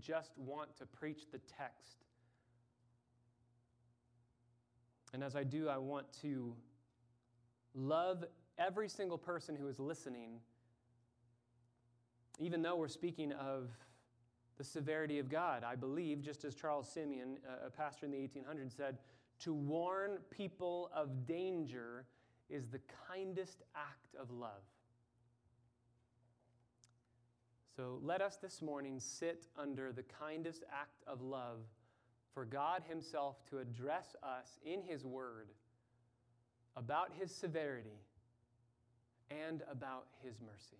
Just want to preach the text. And as I do, I want to love every single person who is listening, even though we're speaking of the severity of God. I believe, just as Charles Simeon, a pastor in the 1800s, said, to warn people of danger is the kindest act of love. So let us this morning sit under the kindest act of love for God Himself to address us in His Word about His severity and about His mercy.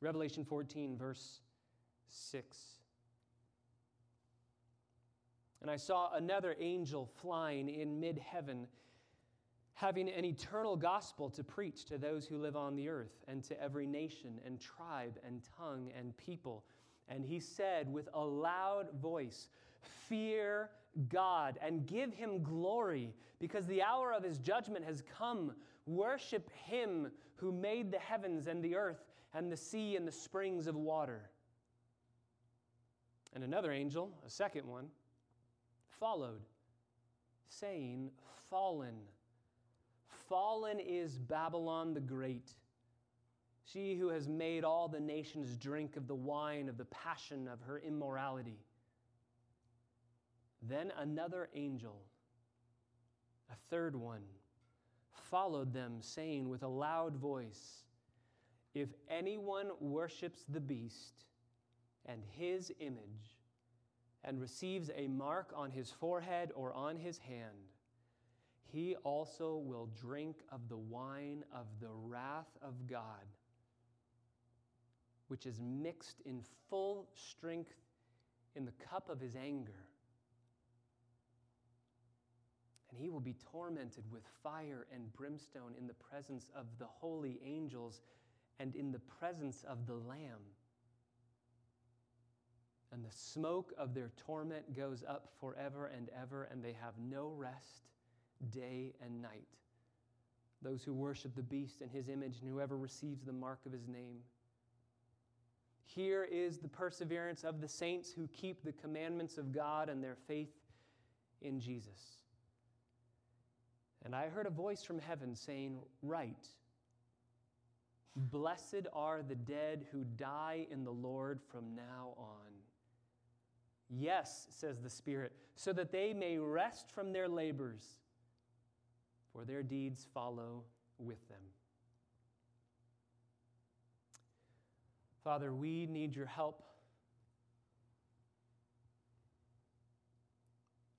Revelation 14, verse 6. And I saw another angel flying in mid heaven, having an eternal gospel to preach to those who live on the earth, and to every nation, and tribe, and tongue, and people. And he said with a loud voice, Fear God and give him glory, because the hour of his judgment has come. Worship him who made the heavens and the earth, and the sea and the springs of water. And another angel, a second one, followed, saying, Fallen. Fallen is Babylon the Great, she who has made all the nations drink of the wine of the passion of her immorality. Then another angel, a third one, followed them, saying with a loud voice, If anyone worships the beast and his image, and receives a mark on his forehead or on his hand, he also will drink of the wine of the wrath of God, which is mixed in full strength in the cup of his anger. And he will be tormented with fire and brimstone in the presence of the holy angels and in the presence of the Lamb and the smoke of their torment goes up forever and ever, and they have no rest day and night. Those who worship the beast and his image, and whoever receives the mark of his name. Here is the perseverance of the saints who keep the commandments of God and their faith in Jesus. And I heard a voice from heaven saying, Write, blessed are the dead who die in the Lord from now on. Yes, says the Spirit, so that they may rest from their labors, for their deeds follow with them. Father, we need your help.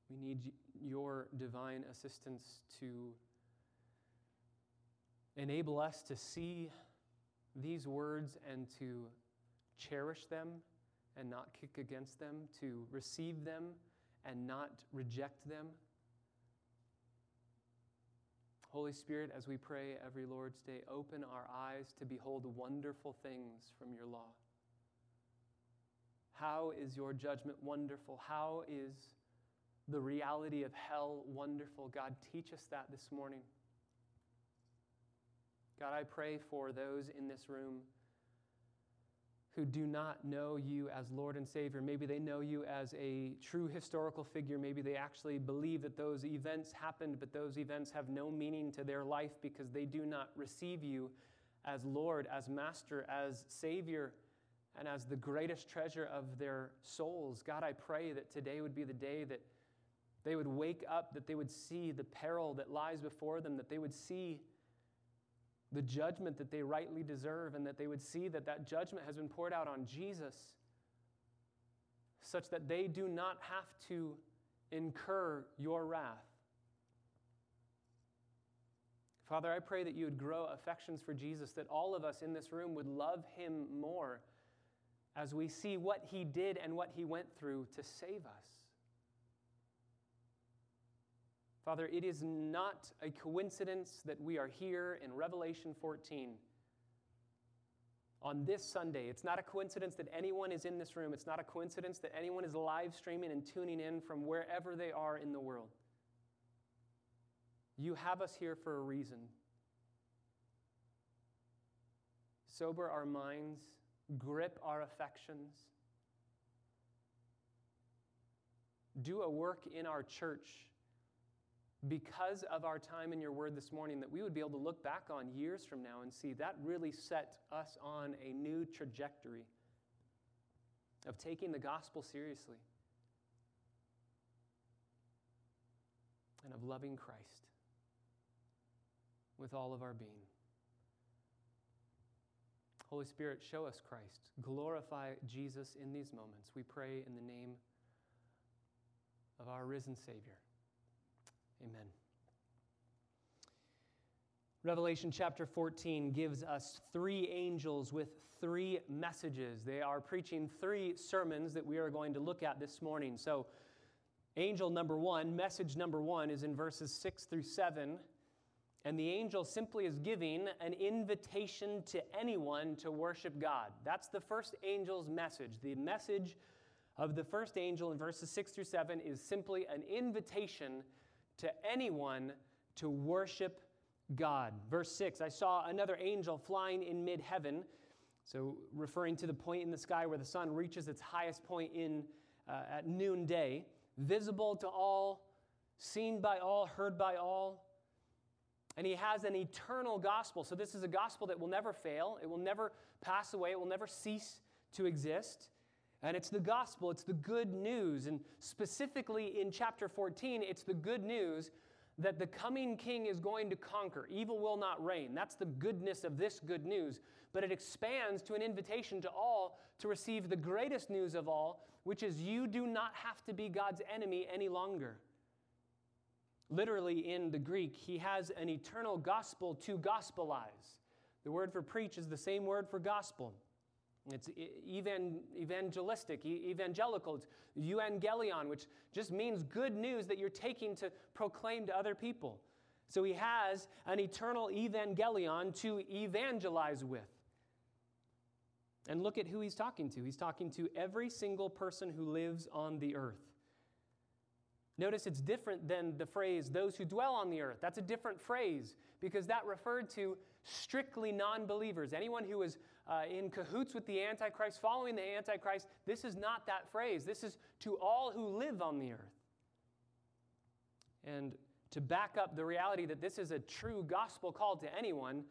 We need your divine assistance to enable us to see these words and to cherish them and not kick against them, to receive them and not reject them. Holy Spirit, as we pray every Lord's Day, open our eyes to behold wonderful things from your law. How is your judgment wonderful? How is the reality of hell wonderful? God, teach us that this morning. God, I pray for those in this room who do not know you as Lord and Savior. Maybe they know you as a true historical figure. Maybe they actually believe that those events happened, but those events have no meaning to their life because they do not receive you as Lord, as Master, as Savior, and as the greatest treasure of their souls. God, I pray that today would be the day that they would wake up, that they would see the peril that lies before them, that they would see the judgment that they rightly deserve, and that they would see that that judgment has been poured out on Jesus, such that they do not have to incur your wrath. Father, I pray that you would grow affections for Jesus, that all of us in this room would love him more as we see what he did and what he went through to save us. Father, it is not a coincidence that we are here in Revelation 14 on this Sunday. It's not a coincidence that anyone is in this room. It's not a coincidence that anyone is live streaming and tuning in from wherever they are in the world. You have us here for a reason. Sober our minds, grip our affections, do a work in our church because of our time in your word this morning that we would be able to look back on years from now and see that really set us on a new trajectory of taking the gospel seriously and of loving Christ with all of our being. Holy Spirit, show us Christ. Glorify Jesus in these moments. We pray in the name of our risen Savior. Amen. Revelation chapter 14 gives us three angels with three messages. They are preaching three sermons that we are going to look at this morning. So, angel number one, message number one, is in verses 6 through 7. And the angel simply is giving an invitation to anyone to worship God. That's the first angel's message. The message of the first angel in verses 6 through 7 is simply an invitation to anyone to worship God. Verse 6 I saw another angel flying in mid heaven. So, referring to the point in the sky where the sun reaches its highest point in, uh, at noonday, visible to all, seen by all, heard by all. And he has an eternal gospel. So, this is a gospel that will never fail, it will never pass away, it will never cease to exist. And it's the gospel, it's the good news. And specifically in chapter 14, it's the good news that the coming king is going to conquer. Evil will not reign. That's the goodness of this good news. But it expands to an invitation to all to receive the greatest news of all, which is you do not have to be God's enemy any longer. Literally, in the Greek, he has an eternal gospel to gospelize. The word for preach is the same word for gospel. It's evan, evangelistic, evangelical. It's euangelion, which just means good news that you're taking to proclaim to other people. So he has an eternal evangelion to evangelize with. And look at who he's talking to. He's talking to every single person who lives on the earth. Notice it's different than the phrase, those who dwell on the earth. That's a different phrase because that referred to strictly non believers. Anyone who is uh, in cahoots with the Antichrist, following the Antichrist, this is not that phrase. This is to all who live on the earth. And to back up the reality that this is a true gospel call to anyone,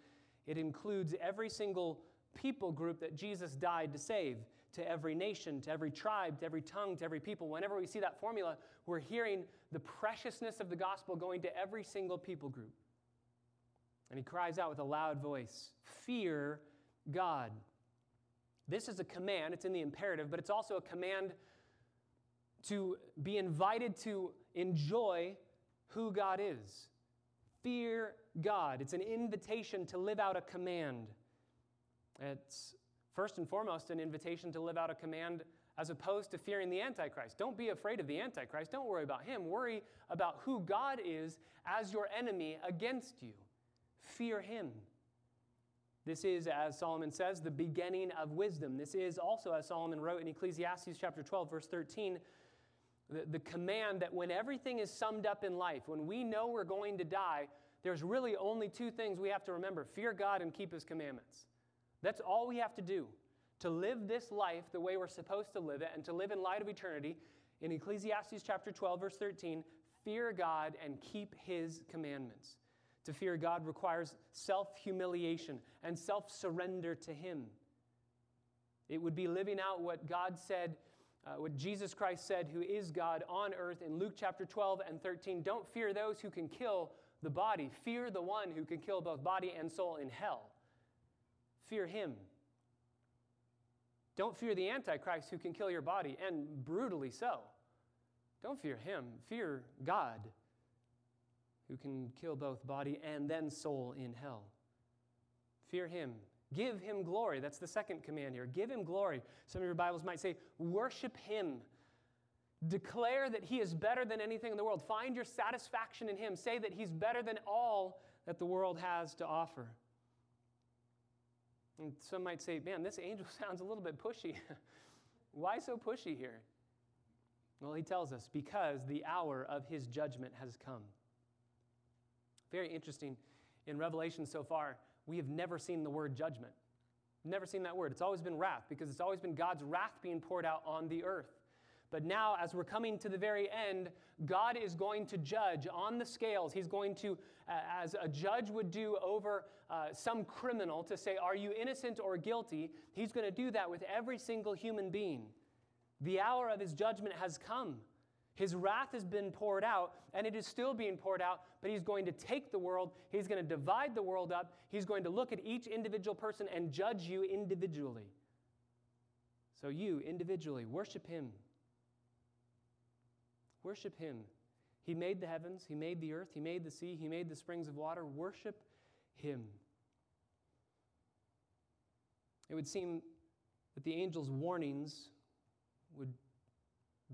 it includes every single people group that Jesus died to save, to every nation, to every tribe, to every tongue, to every people. Whenever we see that formula, we're hearing the preciousness of the gospel going to every single people group. And he cries out with a loud voice Fear God. This is a command, it's in the imperative, but it's also a command to be invited to enjoy who God is. Fear God. It's an invitation to live out a command. It's first and foremost an invitation to live out a command as opposed to fearing the Antichrist. Don't be afraid of the Antichrist. Don't worry about him. Worry about who God is as your enemy against you. Fear him. This is, as Solomon says, the beginning of wisdom. This is also, as Solomon wrote in Ecclesiastes chapter 12, verse 13, the, the command that when everything is summed up in life, when we know we're going to die, there's really only two things we have to remember fear God and keep his commandments. That's all we have to do to live this life the way we're supposed to live it and to live in light of eternity. In Ecclesiastes chapter 12, verse 13, fear God and keep his commandments. To fear God requires self humiliation and self surrender to Him. It would be living out what God said, uh, what Jesus Christ said, who is God on earth in Luke chapter 12 and 13. Don't fear those who can kill the body, fear the one who can kill both body and soul in hell. Fear Him. Don't fear the Antichrist who can kill your body, and brutally so. Don't fear him. Fear God who can kill both body and then soul in hell. Fear him. Give him glory. That's the second command here. Give him glory. Some of your Bibles might say, worship him. Declare that he is better than anything in the world. Find your satisfaction in him. Say that he's better than all that the world has to offer. And some might say, man, this angel sounds a little bit pushy. Why so pushy here? Well, he tells us, because the hour of his judgment has come. Very interesting. In Revelation so far, we have never seen the word judgment. Never seen that word. It's always been wrath because it's always been God's wrath being poured out on the earth. But now, as we're coming to the very end, God is going to judge on the scales. He's going to, uh, as a judge would do over uh, some criminal, to say, Are you innocent or guilty? He's going to do that with every single human being. The hour of his judgment has come. His wrath has been poured out, and it is still being poured out, but he's going to take the world, he's going to divide the world up, he's going to look at each individual person and judge you individually. So, you individually, worship him. Worship him. He made the heavens, he made the earth, he made the sea, he made the springs of water. Worship him. It would seem that the angel's warnings would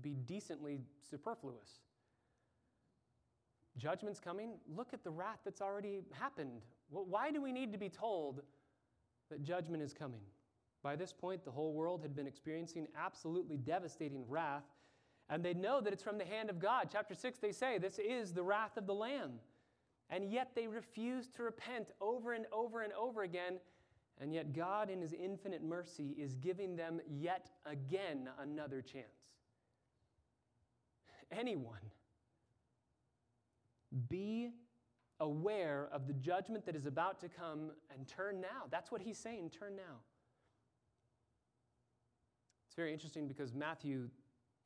be decently superfluous. Judgment's coming. Look at the wrath that's already happened. Why do we need to be told that judgment is coming? By this point, the whole world had been experiencing absolutely devastating wrath, and they know that it's from the hand of God. Chapter 6, they say, This is the wrath of the Lamb. And yet they refuse to repent over and over and over again. And yet, God, in His infinite mercy, is giving them yet again another chance anyone. Be aware of the judgment that is about to come and turn now. That's what he's saying, turn now. It's very interesting because Matthew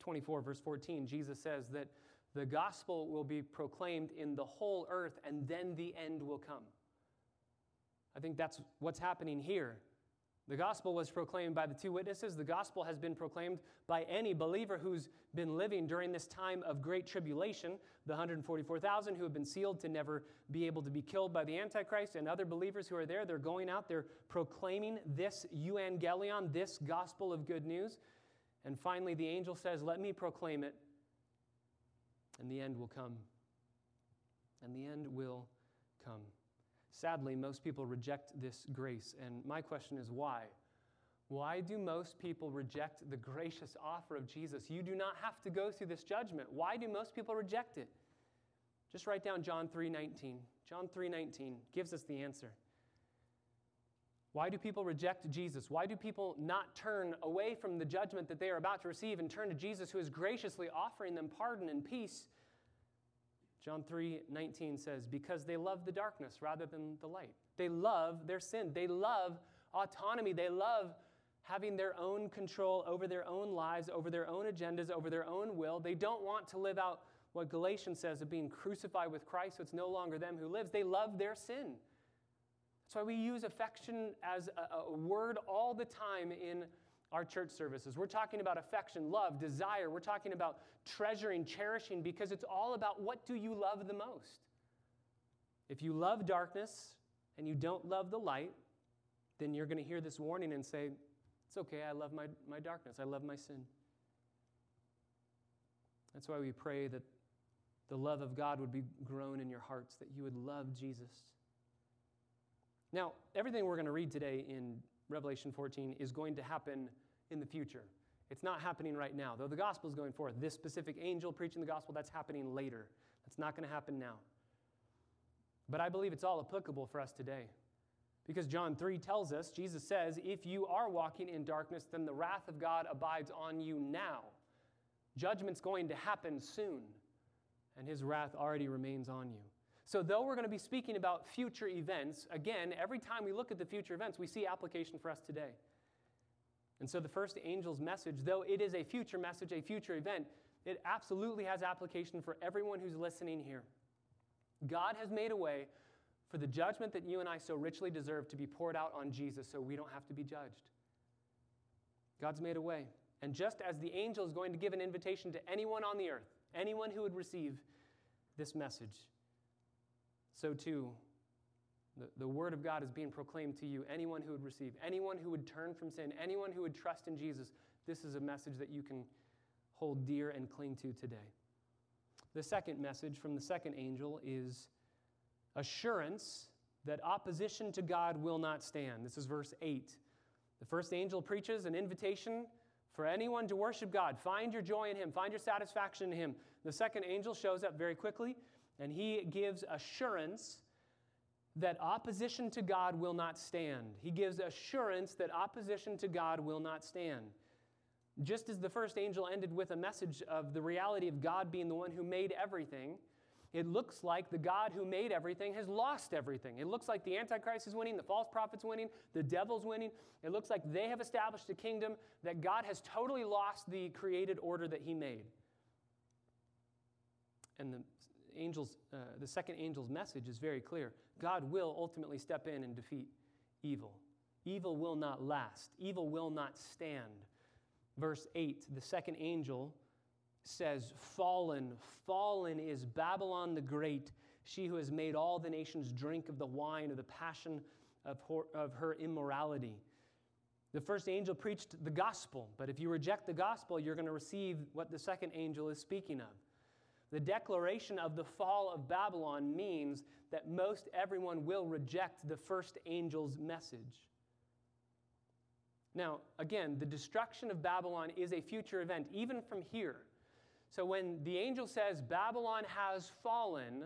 24, verse 14, Jesus says that the gospel will be proclaimed in the whole earth and then the end will come. I think that's what's happening here. The gospel was proclaimed by the two witnesses. The gospel has been proclaimed by any believer who's been living during this time of great tribulation. The 144,000 who have been sealed to never be able to be killed by the Antichrist, and other believers who are there. They're going out, they're proclaiming this euangelion, this gospel of good news. And finally, the angel says, Let me proclaim it, and the end will come. And the end will come. Sadly, most people reject this grace. And my question is why? Why do most people reject the gracious offer of Jesus? You do not have to go through this judgment. Why do most people reject it? Just write down John 3:19. John 3:19 gives us the answer. Why do people reject Jesus? Why do people not turn away from the judgment that they are about to receive and turn to Jesus who is graciously offering them pardon and peace John 3 19 says, Because they love the darkness rather than the light. They love their sin. They love autonomy. They love having their own control over their own lives, over their own agendas, over their own will. They don't want to live out what Galatians says of being crucified with Christ, so it's no longer them who lives. They love their sin. That's why we use affection as a, a word all the time in our church services. We're talking about affection, love, desire. We're talking about treasuring, cherishing, because it's all about what do you love the most. If you love darkness and you don't love the light, then you're going to hear this warning and say, It's okay, I love my, my darkness, I love my sin. That's why we pray that the love of God would be grown in your hearts, that you would love Jesus. Now, everything we're going to read today in Revelation 14, is going to happen in the future. It's not happening right now. Though the gospel is going forth, this specific angel preaching the gospel, that's happening later. That's not going to happen now. But I believe it's all applicable for us today. Because John 3 tells us, Jesus says, if you are walking in darkness, then the wrath of God abides on you now. Judgment's going to happen soon, and his wrath already remains on you. So, though we're going to be speaking about future events, again, every time we look at the future events, we see application for us today. And so, the first angel's message, though it is a future message, a future event, it absolutely has application for everyone who's listening here. God has made a way for the judgment that you and I so richly deserve to be poured out on Jesus so we don't have to be judged. God's made a way. And just as the angel is going to give an invitation to anyone on the earth, anyone who would receive this message, so too the, the word of God is being proclaimed to you. Anyone who would receive, anyone who would turn from sin, anyone who would trust in Jesus, this is a message that you can hold dear and cling to today. The second message from the second angel is assurance that opposition to God will not stand. This is verse 8. The first angel preaches an invitation for anyone to worship God. Find your joy in Him, find your satisfaction in Him. The second angel shows up very quickly and he gives assurance that opposition to God will not stand. He gives assurance that opposition to God will not stand. Just as the first angel ended with a message of the reality of God being the one who made everything, it looks like the God who made everything has lost everything. It looks like the Antichrist is winning, the false prophet's winning, the devil's winning. It looks like they have established a kingdom that God has totally lost the created order that he made. And the angel's, uh, the second angel's message is very clear. God will ultimately step in and defeat evil. Evil will not last. Evil will not stand. Verse 8, the second angel says, Fallen, fallen is Babylon the Great, she who has made all the nations drink of the wine of the passion of her, of her immorality. The first angel preached the gospel, but if you reject the gospel, you're going to receive what the second angel is speaking of. The declaration of the fall of Babylon means that most everyone will reject the first angel's message. Now, again, the destruction of Babylon is a future event, even from here. So when the angel says Babylon has fallen,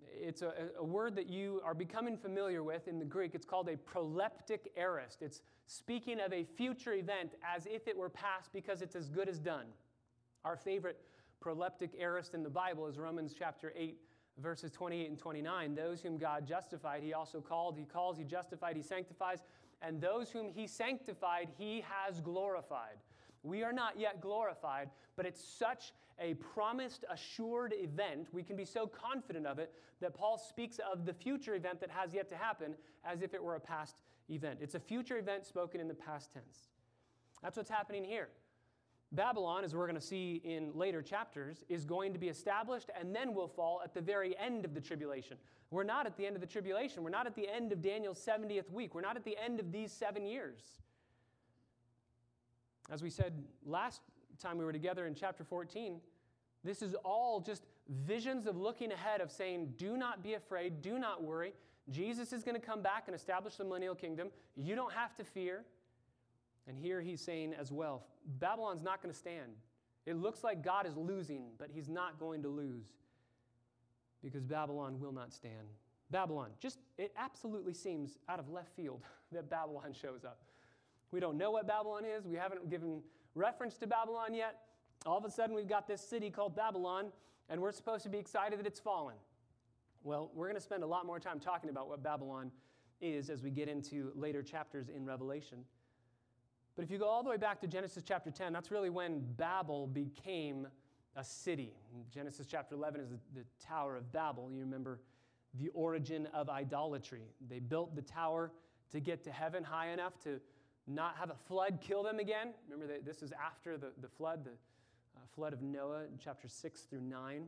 it's a, a, word that you are becoming familiar with in the Greek. It's called a proleptic aorist. It's speaking of a future event as if it were past because it's as good as done. Our favorite proleptic aorist in the Bible is Romans chapter 8, verses 28 and 29. Those whom God justified, he also called. He calls, he justified, he sanctifies. And those whom he sanctified, he has glorified. We are not yet glorified, but it's such a promised, assured event. We can be so confident of it that Paul speaks of the future event that has yet to happen as if it were a past event. It's a future event spoken in the past tense. That's what's happening here. Babylon, as we're going to see in later chapters, is going to be established and then will fall at the very end of the tribulation. We're not at the end of the tribulation. We're not at the end of Daniel's 70th week. We're not at the end of these seven years. As we said last time we were together in chapter 14, this is all just visions of looking ahead, of saying, do not be afraid, do not worry. Jesus is going to come back and establish the millennial kingdom. You don't have to fear. And here he's saying as well Babylon's not going to stand. It looks like God is losing, but he's not going to lose because Babylon will not stand. Babylon, just it absolutely seems out of left field that Babylon shows up. We don't know what Babylon is. We haven't given reference to Babylon yet. All of a sudden, we've got this city called Babylon, and we're supposed to be excited that it's fallen. Well, we're going to spend a lot more time talking about what Babylon is as we get into later chapters in Revelation. But if you go all the way back to Genesis chapter 10, that's really when Babel became a city. Genesis chapter 11 is the, the Tower of Babel. You remember the origin of idolatry. They built the tower to get to heaven high enough to not have a flood kill them again. Remember, that this is after the, the flood, the uh, flood of Noah in chapter 6 through 9.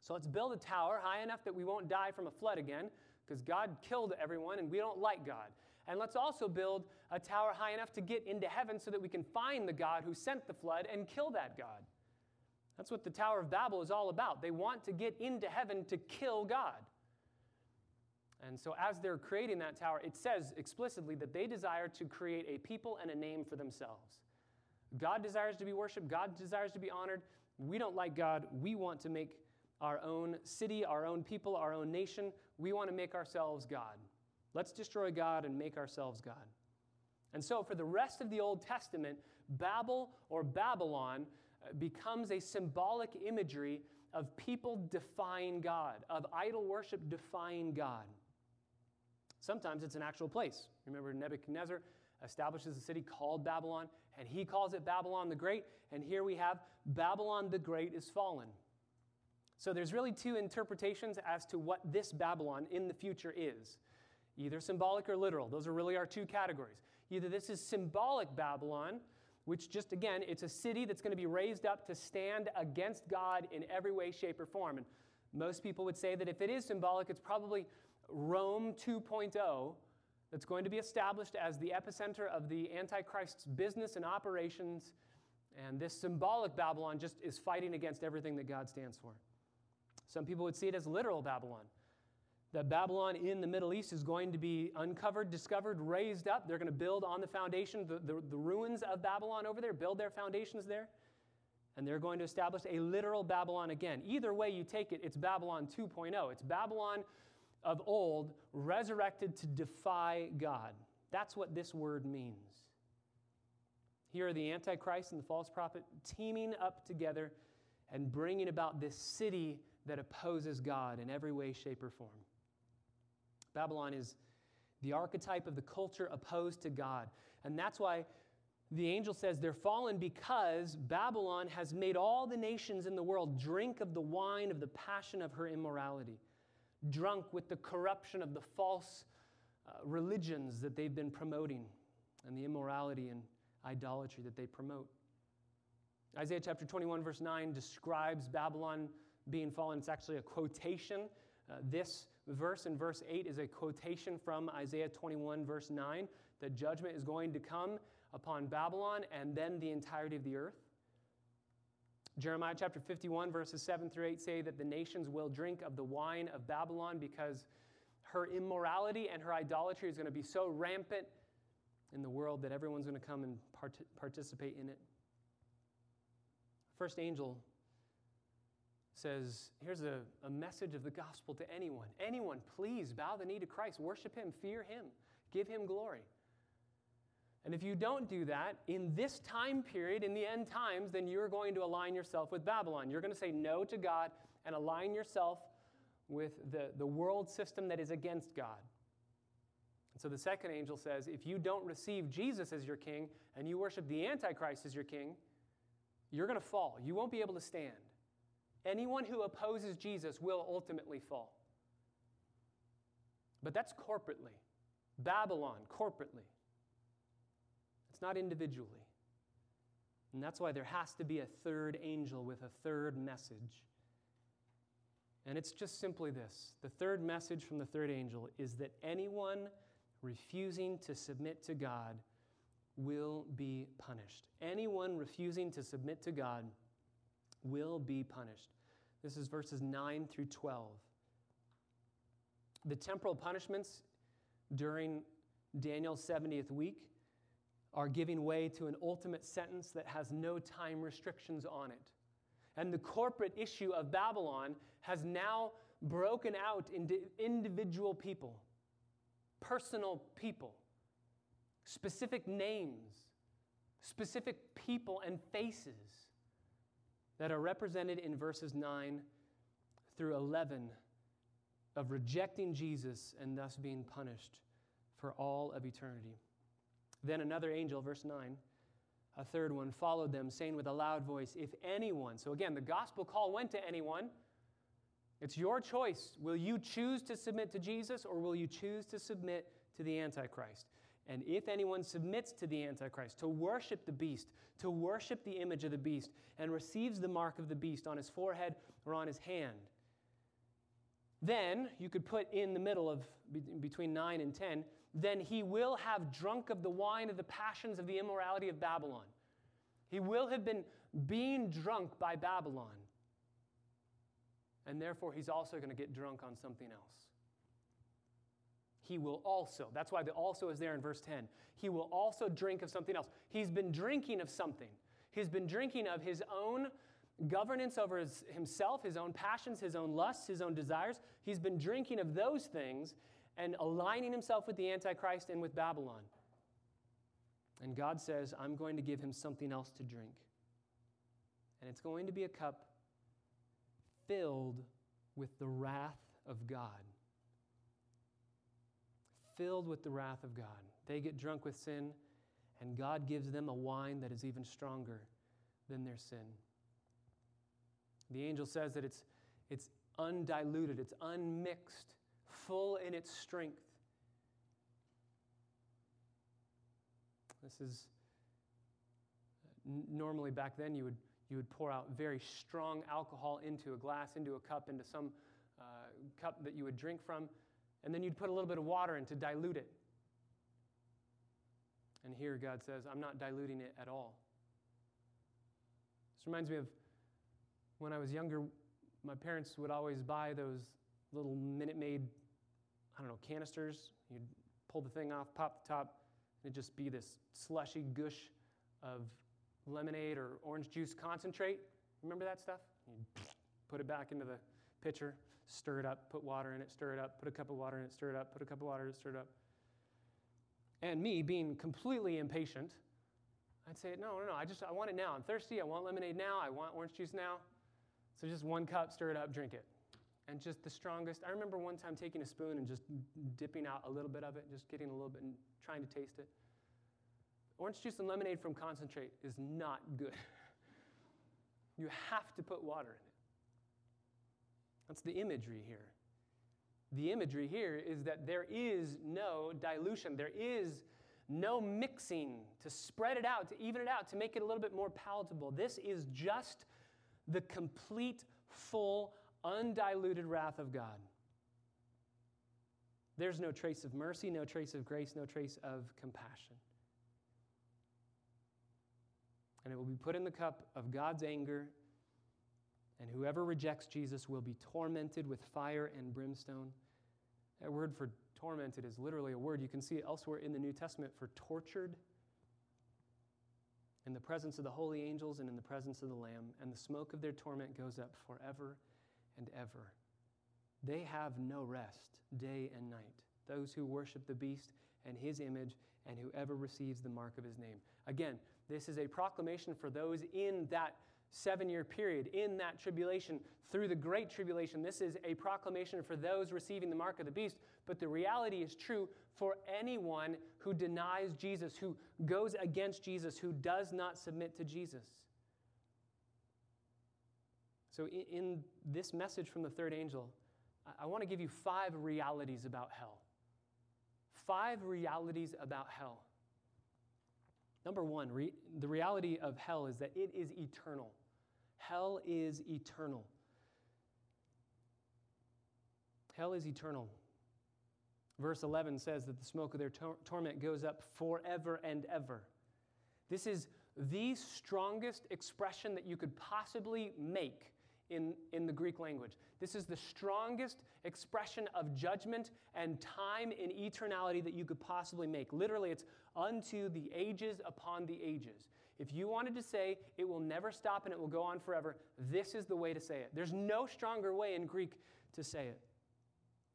So let's build a tower high enough that we won't die from a flood again, because God killed everyone and we don't like God. And let's also build a tower high enough to get into heaven so that we can find the God who sent the flood and kill that God. That's what the Tower of Babel is all about. They want to get into heaven to kill God. And so, as they're creating that tower, it says explicitly that they desire to create a people and a name for themselves. God desires to be worshiped, God desires to be honored. We don't like God. We want to make our own city, our own people, our own nation. We want to make ourselves God. Let's destroy God and make ourselves God. And so, for the rest of the Old Testament, Babel or Babylon uh, becomes a symbolic imagery of people defying God, of idol worship defying God. Sometimes it's an actual place. Remember, Nebuchadnezzar establishes a city called Babylon, and he calls it Babylon the Great. And here we have Babylon the Great is fallen. So there's really two interpretations as to what this Babylon in the future is either symbolic or literal. Those are really our two categories. Either this is symbolic Babylon, which just again, it's a city that's going to be raised up to stand against God in every way, shape, or form. And most people would say that if it is symbolic, it's probably Rome 2.0 that's going to be established as the epicenter of the Antichrist's business and operations. And this symbolic Babylon just is fighting against everything that God stands for. Some people would see it as literal Babylon. That Babylon in the Middle East is going to be uncovered, discovered, raised up. They're going to build on the foundation, the, the, the ruins of Babylon over there, build their foundations there. And they're going to establish a literal Babylon again. Either way you take it, it's Babylon 2.0. It's Babylon of old resurrected to defy God. That's what this word means. Here are the Antichrist and the false prophet teaming up together and bringing about this city that opposes God in every way, shape, or form. Babylon is the archetype of the culture opposed to God. And that's why the angel says they're fallen because Babylon has made all the nations in the world drink of the wine of the passion of her immorality, drunk with the corruption of the false uh, religions that they've been promoting and the immorality and idolatry that they promote. Isaiah chapter 21, verse 9 describes Babylon being fallen. It's actually a quotation. Uh, this verse in verse 8 is a quotation from Isaiah 21, verse 9, that judgment is going to come upon Babylon and then the entirety of the earth. Jeremiah chapter 51, verses 7 through 8 say that the nations will drink of the wine of Babylon because her immorality and her idolatry is going to be so rampant in the world that everyone's going to come and part- participate in it. First angel says, Here's a, a message of the gospel to anyone. Anyone, please bow the knee to Christ, worship him, fear him, give him glory. And if you don't do that in this time period, in the end times, then you're going to align yourself with Babylon. You're going to say no to God and align yourself with the, the world system that is against God. And so the second angel says if you don't receive Jesus as your king and you worship the Antichrist as your king, you're going to fall. You won't be able to stand. Anyone who opposes Jesus will ultimately fall. But that's corporately. Babylon, corporately. It's not individually. And that's why there has to be a third angel with a third message. And it's just simply this the third message from the third angel is that anyone refusing to submit to God will be punished. Anyone refusing to submit to God will be punished. This is verses 9 through 12. The temporal punishments during Daniel's 70th week are giving way to an ultimate sentence that has no time restrictions on it. And the corporate issue of Babylon has now broken out into individual people, personal people, specific names, specific people and faces that are represented in verses 9 through 11 of rejecting Jesus and thus being punished for all of eternity. Then another angel, verse 9, a third one followed them, saying with a loud voice, If anyone, so again, the gospel call went to anyone. It's your choice. Will you choose to submit to Jesus or will you choose to submit to the Antichrist? And if anyone submits to the Antichrist, to worship the beast, to worship the image of the beast, and receives the mark of the beast on his forehead or on his hand, then you could put in the middle of between 9 and 10 then he will have drunk of the wine of the passions of the immorality of Babylon. He will have been being drunk by Babylon. And therefore, he's also going to get drunk on something else. He will also, that's why the also is there in verse 10. He will also drink of something else. He's been drinking of something. He's been drinking of his own governance over his, himself, his own passions, his own lusts, his own desires. He's been drinking of those things and aligning himself with the Antichrist and with Babylon. And God says, I'm going to give him something else to drink. And it's going to be a cup filled with the wrath of God. Filled with the wrath of God. They get drunk with sin, and God gives them a wine that is even stronger than their sin. The angel says that it's, it's undiluted, it's unmixed full in its strength. This is normally back then you would, you would pour out very strong alcohol into a glass, into a cup, into some uh, cup that you would drink from, and then you'd put a little bit of water in to dilute it. And here God says, I'm not diluting it at all. This reminds me of when I was younger, my parents would always buy those little Minute Maid I don't know, canisters. You'd pull the thing off, pop the top, and it'd just be this slushy gush of lemonade or orange juice concentrate. Remember that stuff? You'd put it back into the pitcher, stir it up, put water in it, stir it up, put a cup of water in it, stir it up, put a cup of water in it, stir it up. And me, being completely impatient, I'd say, no, no, no, I just, I want it now. I'm thirsty. I want lemonade now. I want orange juice now. So just one cup, stir it up, drink it. And just the strongest. I remember one time taking a spoon and just dipping out a little bit of it, just getting a little bit and trying to taste it. Orange juice and lemonade from concentrate is not good. you have to put water in it. That's the imagery here. The imagery here is that there is no dilution. There is no mixing to spread it out, to even it out, to make it a little bit more palatable. This is just the complete, full, undiluted wrath of God. There's no trace of mercy, no trace of grace, no trace of compassion. And it will be put in the cup of God's anger, and whoever rejects Jesus will be tormented with fire and brimstone. That word for tormented is literally a word you can see elsewhere in the New Testament for tortured in the presence of the holy angels and in the presence of the Lamb, and the smoke of their torment goes up forever and ever. They have no rest day and night, those who worship the beast and his image, and whoever receives the mark of his name. Again, this is a proclamation for those in that seven year period, in that tribulation, through the great tribulation. This is a proclamation for those receiving the mark of the beast, but the reality is true for anyone who denies Jesus, who goes against Jesus, who does not submit to Jesus. So, in, this message from the third angel, I want to give you five realities about hell. Five realities about hell. Number one, re- the reality of hell is that it is eternal. Hell is eternal. Hell is eternal. Verse 11 says that the smoke of their tor- torment goes up forever and ever. This is the strongest expression that you could possibly make in, in the Greek language. This is the strongest expression of judgment and time in eternality that you could possibly make. Literally, it's unto the ages upon the ages. If you wanted to say it will never stop and it will go on forever, this is the way to say it. There's no stronger way in Greek to say it.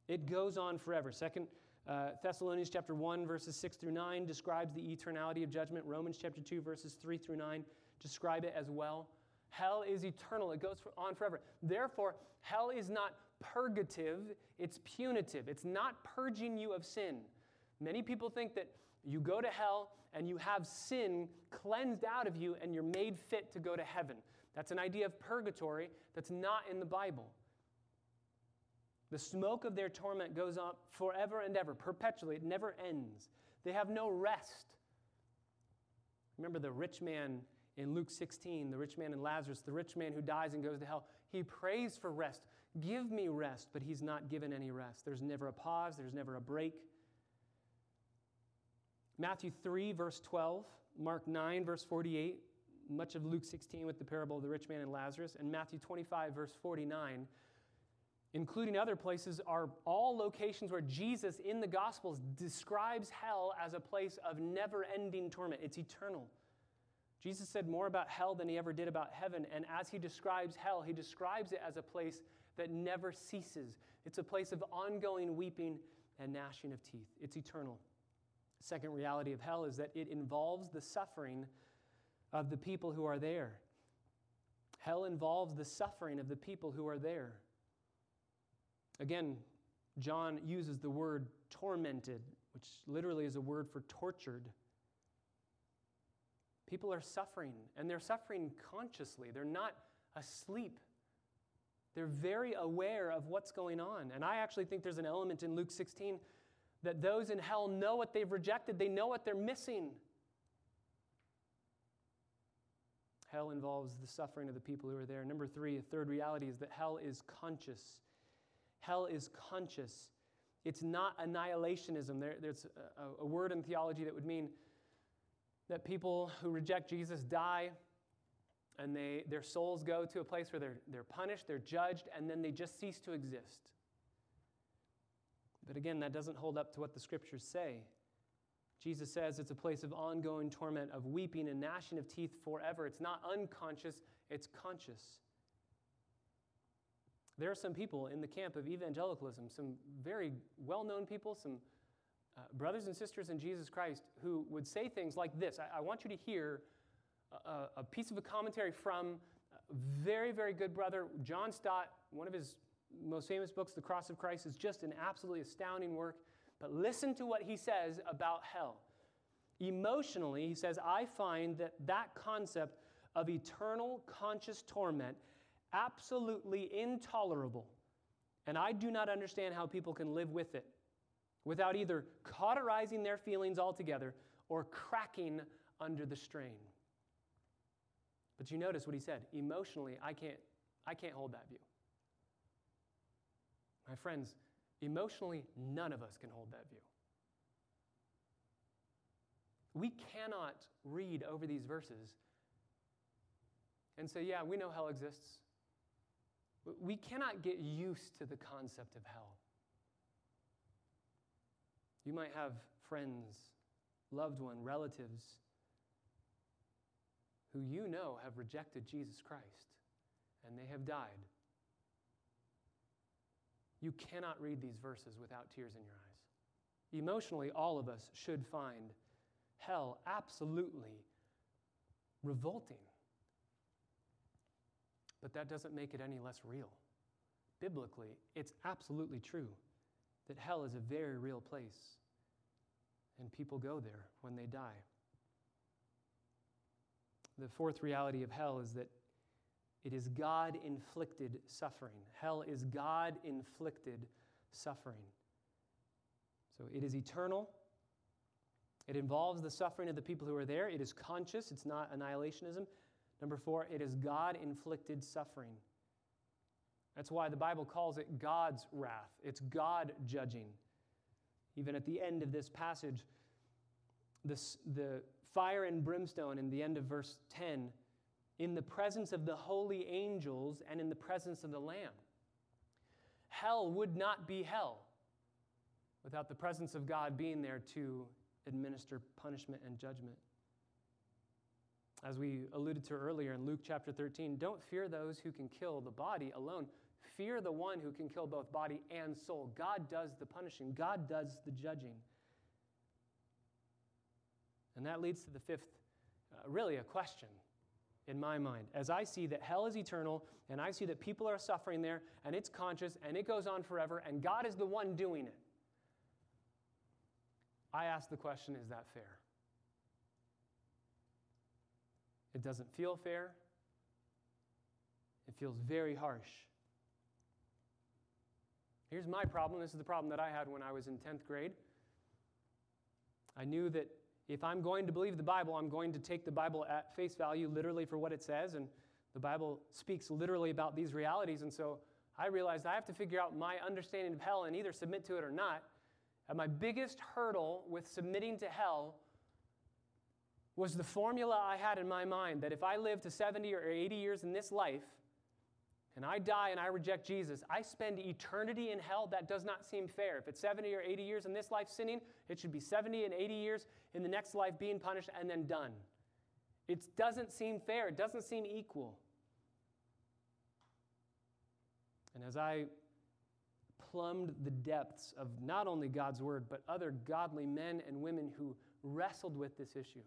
It goes on forever. Second uh, Thessalonians chapter 1 verses 6 through 9 describes the eternality of judgment. Romans chapter 2 verses 3 through 9 describe it as well. Hell is eternal. It goes on forever. Therefore, hell is not purgative, it's punitive. It's not purging you of sin. Many people think that you go to hell and you have sin cleansed out of you and you're made fit to go to heaven. That's an idea of purgatory that's not in the Bible. The smoke of their torment goes on forever and ever, perpetually. It never ends. They have no rest. Remember the rich man in Luke 16, the rich man in Lazarus, the rich man who dies and goes to hell. He prays for rest. Give me rest, but he's not given any rest. There's never a pause, there's never a break. Matthew 3, verse 12, Mark 9, verse 48, much of Luke 16 with the parable of the rich man and Lazarus, and Matthew 25, verse 49, including other places, are all locations where Jesus in the Gospels describes hell as a place of never ending torment. It's eternal. Jesus said more about hell than he ever did about heaven, and as he describes hell, he describes it as a place that never ceases. It's a place of ongoing weeping and gnashing of teeth. It's eternal. Second reality of hell is that it involves the suffering of the people who are there. Hell involves the suffering of the people who are there. Again, John uses the word tormented, which literally is a word for tortured. People are suffering, and they're suffering consciously. They're not asleep. They're very aware of what's going on. And I actually think there's an element in Luke 16 that those in hell know what they've rejected, they know what they're missing. Hell involves the suffering of the people who are there. Number three, a third reality is that hell is conscious. Hell is conscious. It's not annihilationism. There, there's a, a word in theology that would mean that people who reject Jesus die and they, their souls go to a place where they're, they're punished, they're judged, and then they just cease to exist. But again, that doesn't hold up to what the scriptures say. Jesus says it's a place of ongoing torment, of weeping and gnashing of teeth forever. It's not unconscious, it's conscious. There are some people in the camp of evangelicalism, some very well known people, some uh, brothers and sisters in Jesus Christ, who would say things like this I, I want you to hear a, a piece of a commentary from a very, very good brother, John Stott. One of his most famous books, The Cross of Christ, is just an absolutely astounding work. But listen to what he says about hell. Emotionally, he says, I find that that concept of eternal conscious torment absolutely intolerable. And I do not understand how people can live with it without either cauterizing their feelings altogether or cracking under the strain. But you notice what he said emotionally, I can't, I can't hold that view. My friends, emotionally, none of us can hold that view. We cannot read over these verses and say, yeah, we know hell exists. We cannot get used to the concept of hell. You might have friends, loved one, relatives who you know have rejected Jesus Christ and they have died. You cannot read these verses without tears in your eyes. Emotionally, all of us should find hell absolutely revolting. But that doesn't make it any less real. Biblically, it's absolutely true that hell is a very real place, and people go there when they die. The fourth reality of hell is that it is God inflicted suffering. Hell is God inflicted suffering. So it is eternal. It involves the suffering of the people who are there. It is conscious, it's not annihilationism. Number four, it is God inflicted suffering. That's why the Bible calls it God's wrath. It's God judging. Even at the end of this passage, this, the fire and brimstone in the end of verse 10, in the presence of the holy angels and in the presence of the Lamb. Hell would not be hell without the presence of God being there to administer punishment and judgment. As we alluded to earlier in Luke chapter 13, don't fear those who can kill the body alone. Fear the one who can kill both body and soul. God does the punishing, God does the judging. And that leads to the fifth, uh, really, a question in my mind. As I see that hell is eternal, and I see that people are suffering there, and it's conscious, and it goes on forever, and God is the one doing it, I ask the question is that fair? It doesn't feel fair. It feels very harsh. Here's my problem. This is the problem that I had when I was in 10th grade. I knew that if I'm going to believe the Bible, I'm going to take the Bible at face value, literally for what it says. And the Bible speaks literally about these realities. And so I realized I have to figure out my understanding of hell and either submit to it or not. And my biggest hurdle with submitting to hell was the formula I had in my mind that if I live to 70 or 80 years in this life, and I die and I reject Jesus, I spend eternity in hell, that does not seem fair. If it's 70 or 80 years in this life sinning, it should be 70 and 80 years in the next life being punished and then done. It doesn't seem fair, it doesn't seem equal. And as I plumbed the depths of not only God's word, but other godly men and women who wrestled with this issue,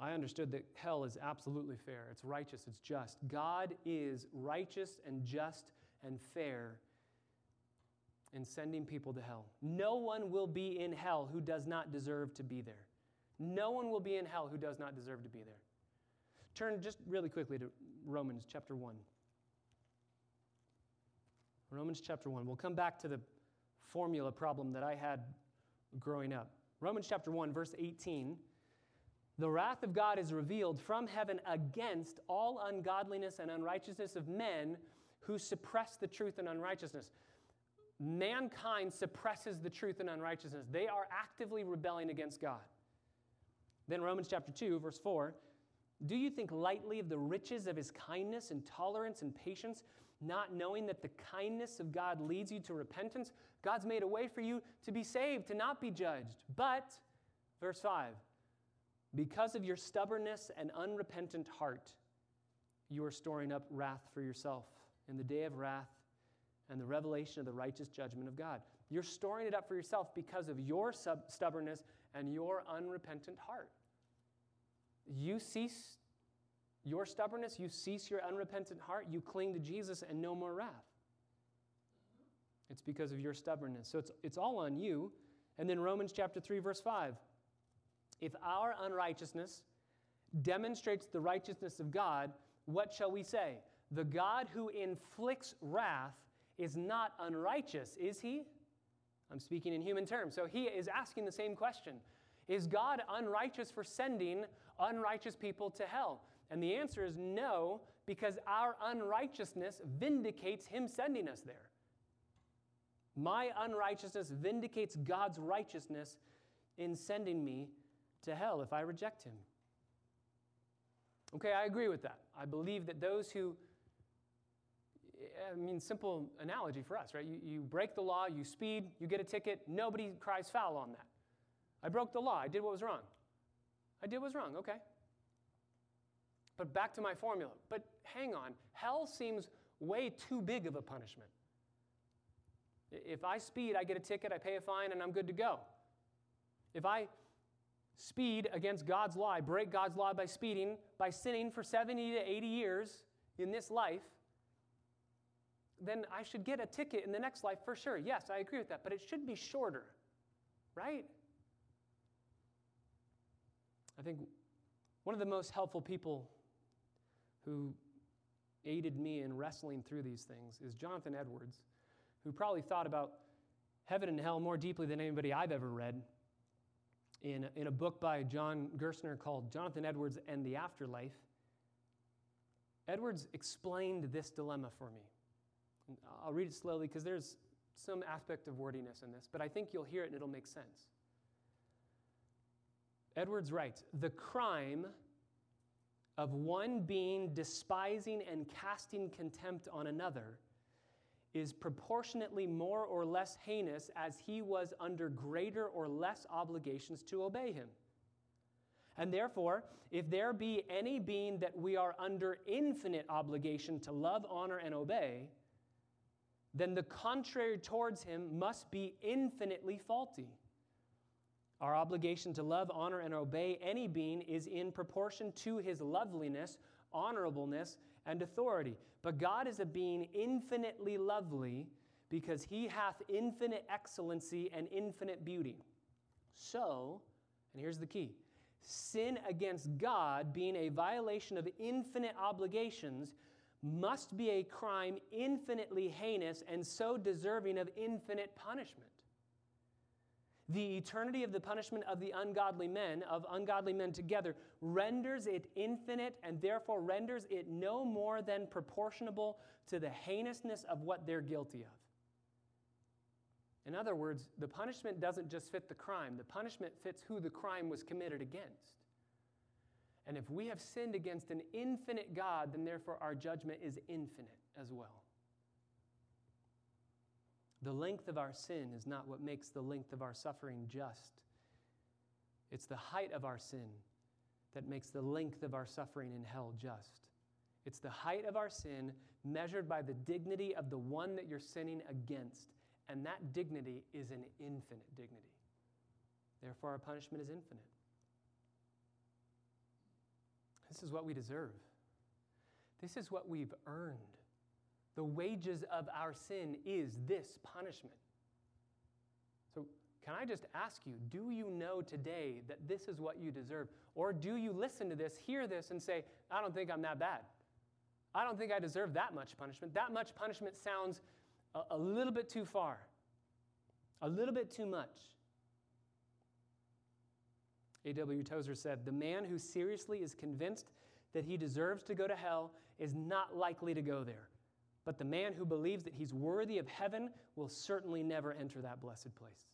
I understood that hell is absolutely fair. It's righteous, it's just. God is righteous and just and fair in sending people to hell. No one will be in hell who does not deserve to be there. No one will be in hell who does not deserve to be there. Turn just really quickly to Romans chapter 1. Romans chapter 1. We'll come back to the formula problem that I had growing up. Romans chapter 1, verse 18 the wrath of God is revealed from heaven against all ungodliness and unrighteousness of men who suppress the truth and unrighteousness. Mankind suppresses the truth and unrighteousness. They are actively rebelling against God. Then, Romans chapter 2, verse 4 Do you think lightly of the riches of his kindness and tolerance and patience, not knowing that the kindness of God leads you to repentance? God's made a way for you to be saved, to not be judged. But, verse 5, because of your stubbornness and unrepentant heart, you are storing up wrath for yourself in the day of wrath and the revelation of the righteous judgment of God. You're storing it up for yourself because of your sub- stubbornness and your unrepentant heart. you cease your stubbornness, you cease your unrepentant heart, you cling to Jesus and no more wrath. It's because of your stubbornness. So it's, it's all on you. And then Romans chapter 3, verse 5. If our unrighteousness demonstrates the righteousness of God, what shall we say? The God who inflicts wrath is not unrighteous, is he? I'm speaking in human terms. So he is asking the same question Is God unrighteous for sending unrighteous people to hell? And the answer is no, because our unrighteousness vindicates him sending us there. My unrighteousness vindicates God's righteousness in sending me to hell if I reject him. Okay, I agree with that. I believe that those who, I mean, simple analogy for us, right? You, you break the law, you speed, you get a ticket, nobody cries foul on that. I broke the law, I did what was wrong. I did what was wrong, okay. But back to my formula. But hang on, hell seems way too big of a punishment. If I speed, I get a ticket, I pay a fine, and I'm good to go. If I speed against God's law, I break God's law by speeding, by sinning for 70 to 80 years in this life, then I should get a ticket in the next life for sure. Yes, I agree with that, but it should be shorter, right? I think one of the most helpful people who aided me in wrestling through these things is Jonathan Edwards who probably thought about heaven and hell more deeply than anybody I've ever read. In, in a book by John Gerstner called Jonathan Edwards and the Afterlife, Edwards explained this dilemma for me. I'll read it slowly because there's some aspect of wordiness in this, but I think you'll hear it and it'll make sense. Edwards writes The crime of one being despising and casting contempt on another is proportionately more or less heinous as he was under greater or less obligations to obey him. And therefore, if there be any being that we are under infinite obligation to love, honor, and obey, then the contrary towards him must be infinitely faulty. Our obligation to love, honor, and obey any being is in proportion to his loveliness, honorableness, and authority. But God is a being infinitely lovely because he hath infinite excellency and infinite beauty. So, and here's the key sin against God, being a violation of infinite obligations, must be a crime infinitely heinous and so deserving of infinite punishment the eternity of the punishment of the ungodly men, of ungodly men together, renders it infinite and therefore renders it no more than proportionable to the heinousness of what they're guilty of. In other words, the punishment doesn't just fit the crime, the punishment fits who the crime was committed against. And if we have sinned against an infinite God, then therefore our judgment is infinite as well. The length of our sin is not what makes the length of our suffering just. It's the height of our sin that makes the length of our suffering in hell just. It's the height of our sin measured by the dignity of the one that you're sinning against. And that dignity is an infinite dignity. Therefore, our punishment is infinite. This is what we deserve. This is what we've earned. The wages of our sin is this punishment. So, can I just ask you, do you know today that this is what you deserve? Or do you listen to this, hear this, and say, I don't think I'm that bad? I don't think I deserve that much punishment. That much punishment sounds a, a little bit too far, a little bit too much. A.W. Tozer said, The man who seriously is convinced that he deserves to go to hell is not likely to go there. But the man who believes that he's worthy of heaven will certainly never enter that blessed place.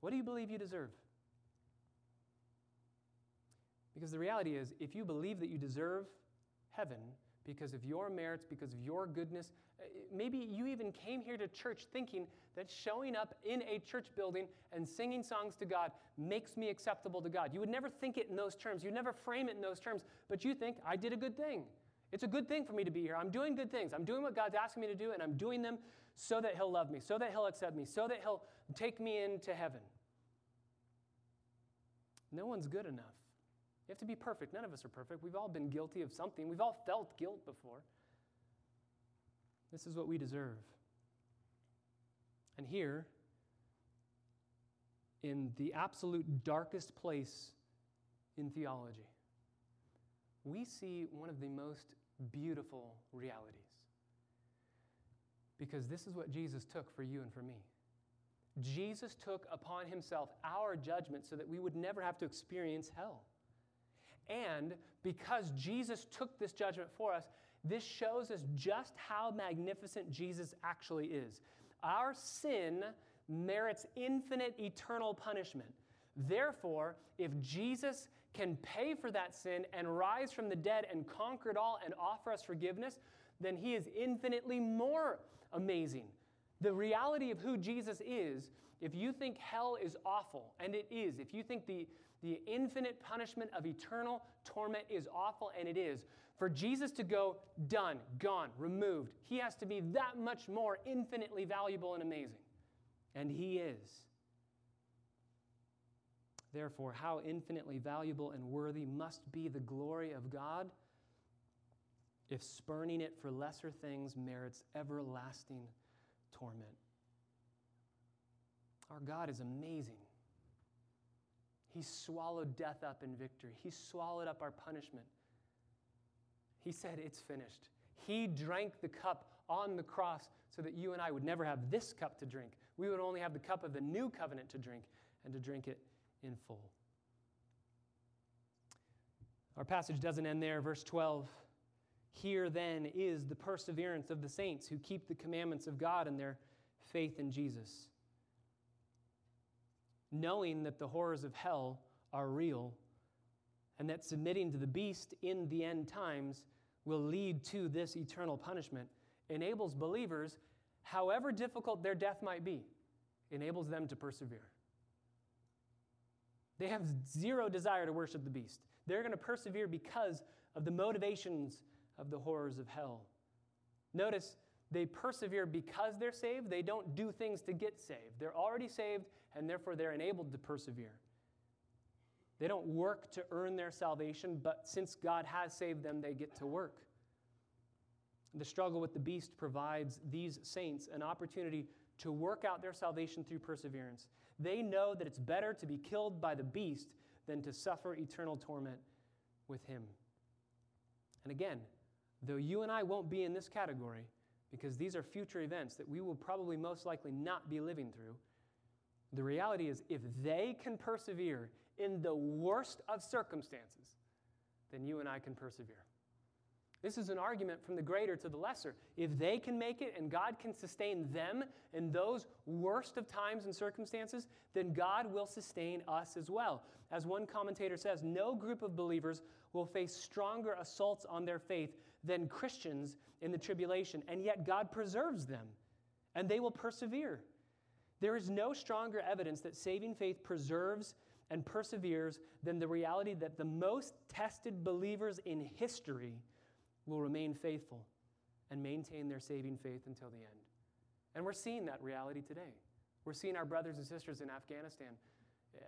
What do you believe you deserve? Because the reality is, if you believe that you deserve heaven because of your merits, because of your goodness, uh, maybe you even came here to church thinking that showing up in a church building and singing songs to God makes me acceptable to God. You would never think it in those terms, you'd never frame it in those terms, but you think, I did a good thing. It's a good thing for me to be here. I'm doing good things. I'm doing what God's asking me to do, and I'm doing them so that He'll love me, so that He'll accept me, so that He'll take me into heaven. No one's good enough. You have to be perfect. None of us are perfect. We've all been guilty of something, we've all felt guilt before. This is what we deserve. And here, in the absolute darkest place in theology, we see one of the most beautiful realities. Because this is what Jesus took for you and for me. Jesus took upon himself our judgment so that we would never have to experience hell. And because Jesus took this judgment for us, this shows us just how magnificent Jesus actually is. Our sin merits infinite eternal punishment. Therefore, if Jesus can pay for that sin and rise from the dead and conquer it all and offer us forgiveness, then he is infinitely more amazing. The reality of who Jesus is, if you think hell is awful, and it is, if you think the, the infinite punishment of eternal torment is awful, and it is, for Jesus to go, done, gone, removed, he has to be that much more infinitely valuable and amazing. And he is. Therefore, how infinitely valuable and worthy must be the glory of God if spurning it for lesser things merits everlasting torment. Our God is amazing. He swallowed death up in victory, He swallowed up our punishment. He said, It's finished. He drank the cup on the cross so that you and I would never have this cup to drink. We would only have the cup of the new covenant to drink and to drink it in full. Our passage doesn't end there. Verse 12. Here then is the perseverance of the saints who keep the commandments of God and their faith in Jesus. Knowing that the horrors of hell are real and that submitting to the beast in the end times will lead to this eternal punishment enables believers, however difficult their death might be, enables them to persevere. They have zero desire to worship the beast. They're going to persevere because of the motivations of the horrors of hell. Notice they persevere because they're saved. They don't do things to get saved. They're already saved, and therefore they're enabled to persevere. They don't work to earn their salvation, but since God has saved them, they get to work. The struggle with the beast provides these saints an opportunity to work out their salvation through perseverance. They know that it's better to be killed by the beast than to suffer eternal torment with him. And again, though you and I won't be in this category, because these are future events that we will probably most likely not be living through, the reality is if they can persevere in the worst of circumstances, then you and I can persevere. This is an argument from the greater to the lesser. If they can make it and God can sustain them in those worst of times and circumstances, then God will sustain us as well. As one commentator says, no group of believers will face stronger assaults on their faith than Christians in the tribulation, and yet God preserves them and they will persevere. There is no stronger evidence that saving faith preserves and perseveres than the reality that the most tested believers in history will remain faithful and maintain their saving faith until the end. And we're seeing that reality today. We're seeing our brothers and sisters in Afghanistan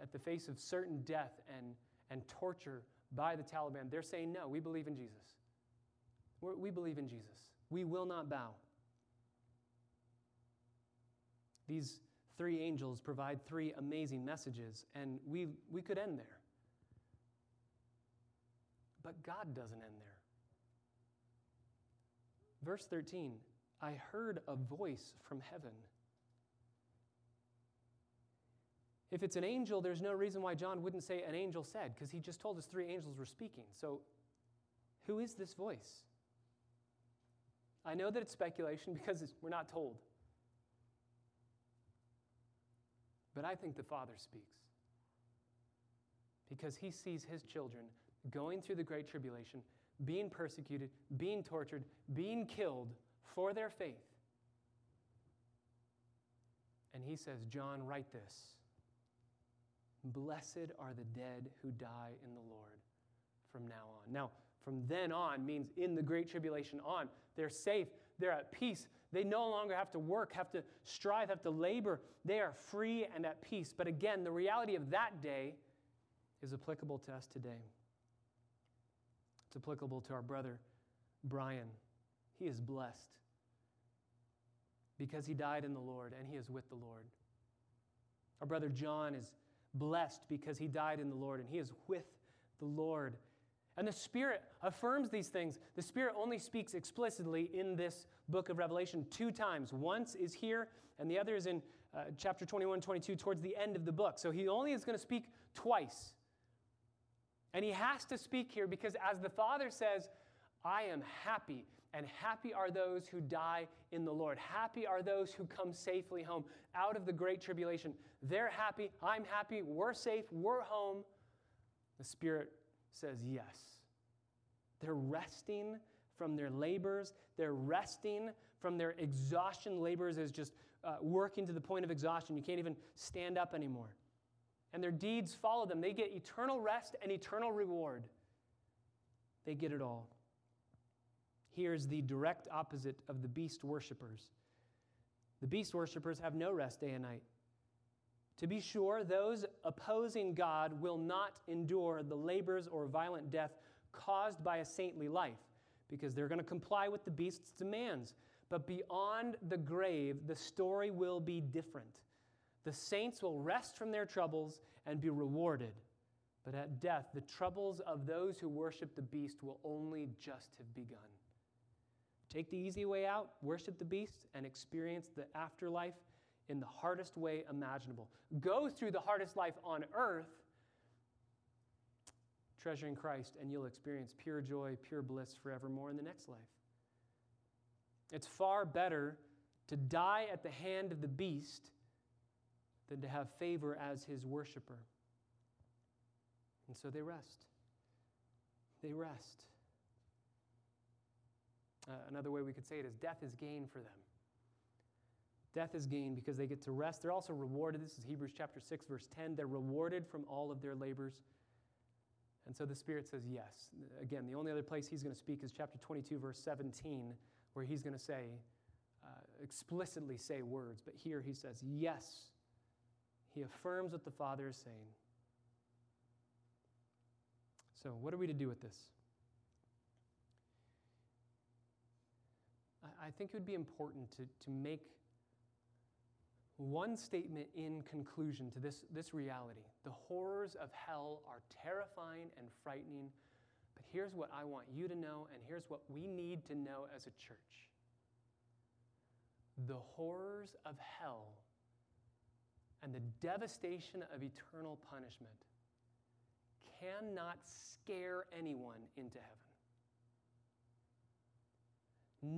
at the face of certain death and, and torture by the Taliban. They're saying, No, we believe in Jesus. We're, we believe in Jesus. We will not bow. These three angels provide three amazing messages, and we, we could end there. But God doesn't end there. Verse 13 I heard a voice from heaven. If it's an angel, there's no reason why John wouldn't say an angel said, because he just told us three angels were speaking. So, who is this voice? I know that it's speculation because we're not told. But I think the Father speaks because he sees his children going through the Great Tribulation, being persecuted, being tortured, being killed for their faith. And he says, John, write this Blessed are the dead who die in the Lord from now on. Now, from then on means in the Great Tribulation on. They're safe, they're at peace. They no longer have to work, have to strive, have to labor. They are free and at peace. But again, the reality of that day is applicable to us today. It's applicable to our brother Brian. He is blessed because he died in the Lord and he is with the Lord. Our brother John is blessed because he died in the Lord and he is with the Lord. And the Spirit affirms these things. The Spirit only speaks explicitly in this book of Revelation two times. Once is here, and the other is in uh, chapter 21, 22, towards the end of the book. So he only is going to speak twice. And he has to speak here because, as the Father says, I am happy, and happy are those who die in the Lord. Happy are those who come safely home out of the great tribulation. They're happy, I'm happy, we're safe, we're home. The Spirit says yes. They're resting from their labors, they're resting from their exhaustion. Labors is just uh, working to the point of exhaustion. You can't even stand up anymore. And their deeds follow them. They get eternal rest and eternal reward. They get it all. Here's the direct opposite of the beast worshippers. The beast worshippers have no rest day and night. To be sure, those opposing God will not endure the labors or violent death caused by a saintly life because they're going to comply with the beast's demands. But beyond the grave, the story will be different. The saints will rest from their troubles and be rewarded. But at death, the troubles of those who worship the beast will only just have begun. Take the easy way out, worship the beast, and experience the afterlife in the hardest way imaginable. Go through the hardest life on earth, treasuring Christ, and you'll experience pure joy, pure bliss forevermore in the next life. It's far better to die at the hand of the beast than to have favor as his worshiper. And so they rest. They rest. Uh, another way we could say it is death is gain for them. Death is gain because they get to rest. They're also rewarded. This is Hebrews chapter 6, verse 10. They're rewarded from all of their labors. And so the Spirit says yes. Again, the only other place he's going to speak is chapter 22, verse 17, where he's going to say, uh, explicitly say words. But here he says yes. He affirms what the Father is saying. So, what are we to do with this? I think it would be important to, to make one statement in conclusion to this, this reality. The horrors of hell are terrifying and frightening, but here's what I want you to know, and here's what we need to know as a church. The horrors of hell and the devastation of eternal punishment cannot scare anyone into heaven.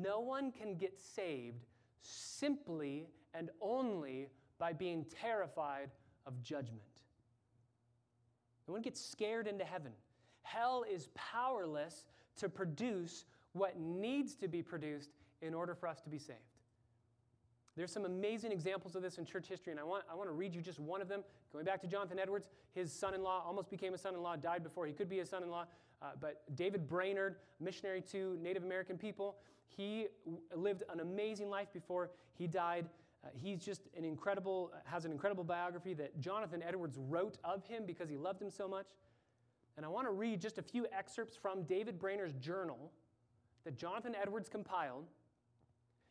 No one can get saved simply and only by being terrified of judgment. No one gets scared into heaven. Hell is powerless to produce what needs to be produced in order for us to be saved. There's some amazing examples of this in church history, and I want, I want to read you just one of them. Going back to Jonathan Edwards, his son in law almost became a son in law, died before he could be a son in law. Uh, but David Brainerd, missionary to Native American people, he lived an amazing life before he died. Uh, he's just an incredible, has an incredible biography that Jonathan Edwards wrote of him because he loved him so much. And I want to read just a few excerpts from David Brainerd's journal that Jonathan Edwards compiled.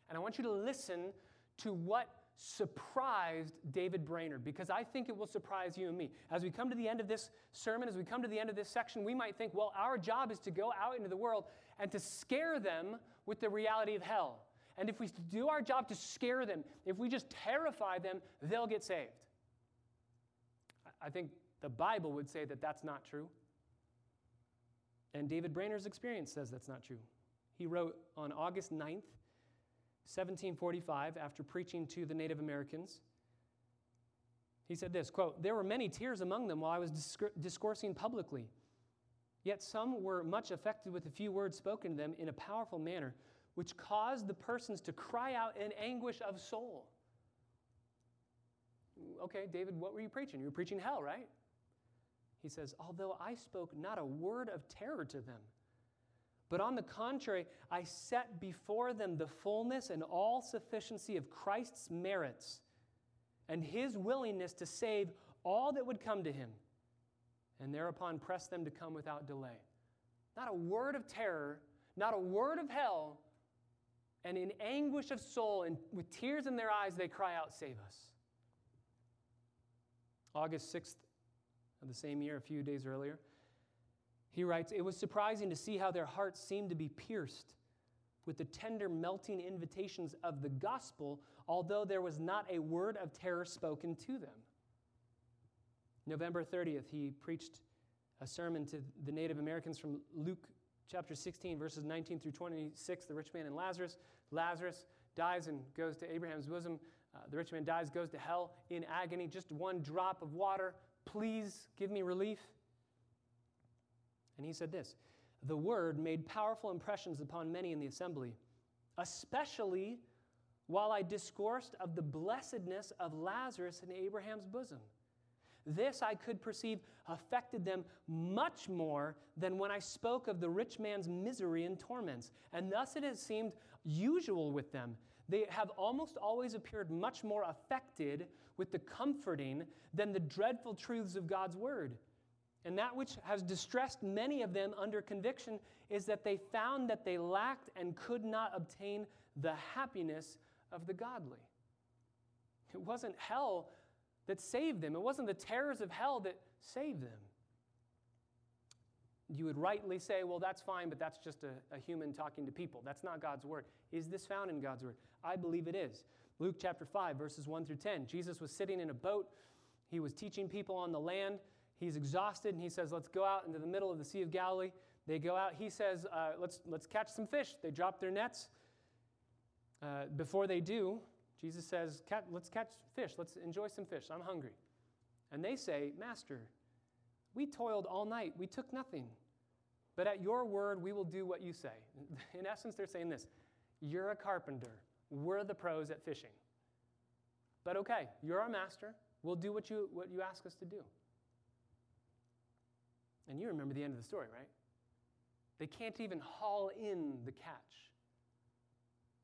And I want you to listen to what surprised David Brainerd because I think it will surprise you and me. As we come to the end of this sermon, as we come to the end of this section, we might think, well, our job is to go out into the world and to scare them with the reality of hell. And if we do our job to scare them, if we just terrify them, they'll get saved. I think the Bible would say that that's not true. And David Brainerd's experience says that's not true. He wrote on August 9th, 1745, after preaching to the Native Americans, he said this quote, There were many tears among them while I was discoursing publicly. Yet some were much affected with a few words spoken to them in a powerful manner, which caused the persons to cry out in anguish of soul. Okay, David, what were you preaching? You were preaching hell, right? He says, Although I spoke not a word of terror to them, but on the contrary, I set before them the fullness and all sufficiency of Christ's merits and his willingness to save all that would come to him. and thereupon pressed them to come without delay. Not a word of terror, not a word of hell, and in anguish of soul and with tears in their eyes, they cry out, Save us. August 6th of the same year, a few days earlier, he writes, It was surprising to see how their hearts seemed to be pierced with the tender, melting invitations of the gospel, although there was not a word of terror spoken to them. November 30th, he preached a sermon to the Native Americans from Luke chapter 16, verses 19 through 26, the rich man and Lazarus. Lazarus dies and goes to Abraham's bosom. Uh, the rich man dies, goes to hell in agony. Just one drop of water. Please give me relief. And he said this The word made powerful impressions upon many in the assembly, especially while I discoursed of the blessedness of Lazarus in Abraham's bosom. This I could perceive affected them much more than when I spoke of the rich man's misery and torments. And thus it has seemed usual with them. They have almost always appeared much more affected with the comforting than the dreadful truths of God's word. And that which has distressed many of them under conviction is that they found that they lacked and could not obtain the happiness of the godly. It wasn't hell that saved them. It wasn't the terrors of hell that saved them. You would rightly say, well, that's fine, but that's just a, a, human talking to people. That's not God's word. Is this found in God's word? I believe it is. Luke chapter 5, verses 1 through 10. Jesus was sitting in a boat. He was teaching people on the land. He's exhausted, and he says, Let's go out into the middle of the Sea of Galilee. They go out. He says, uh, let's, let's catch some fish. They drop their nets. Uh, before they do, Jesus says, Let's catch fish. Let's enjoy some fish. I'm hungry. And they say, Master, we toiled all night. We took nothing. But at your word, we will do what you say. In essence, they're saying this You're a carpenter. We're the pros at fishing. But okay, you're our master. We'll do what you, what you ask us to do. And you remember the end of the story, right? They can't even haul in the catch.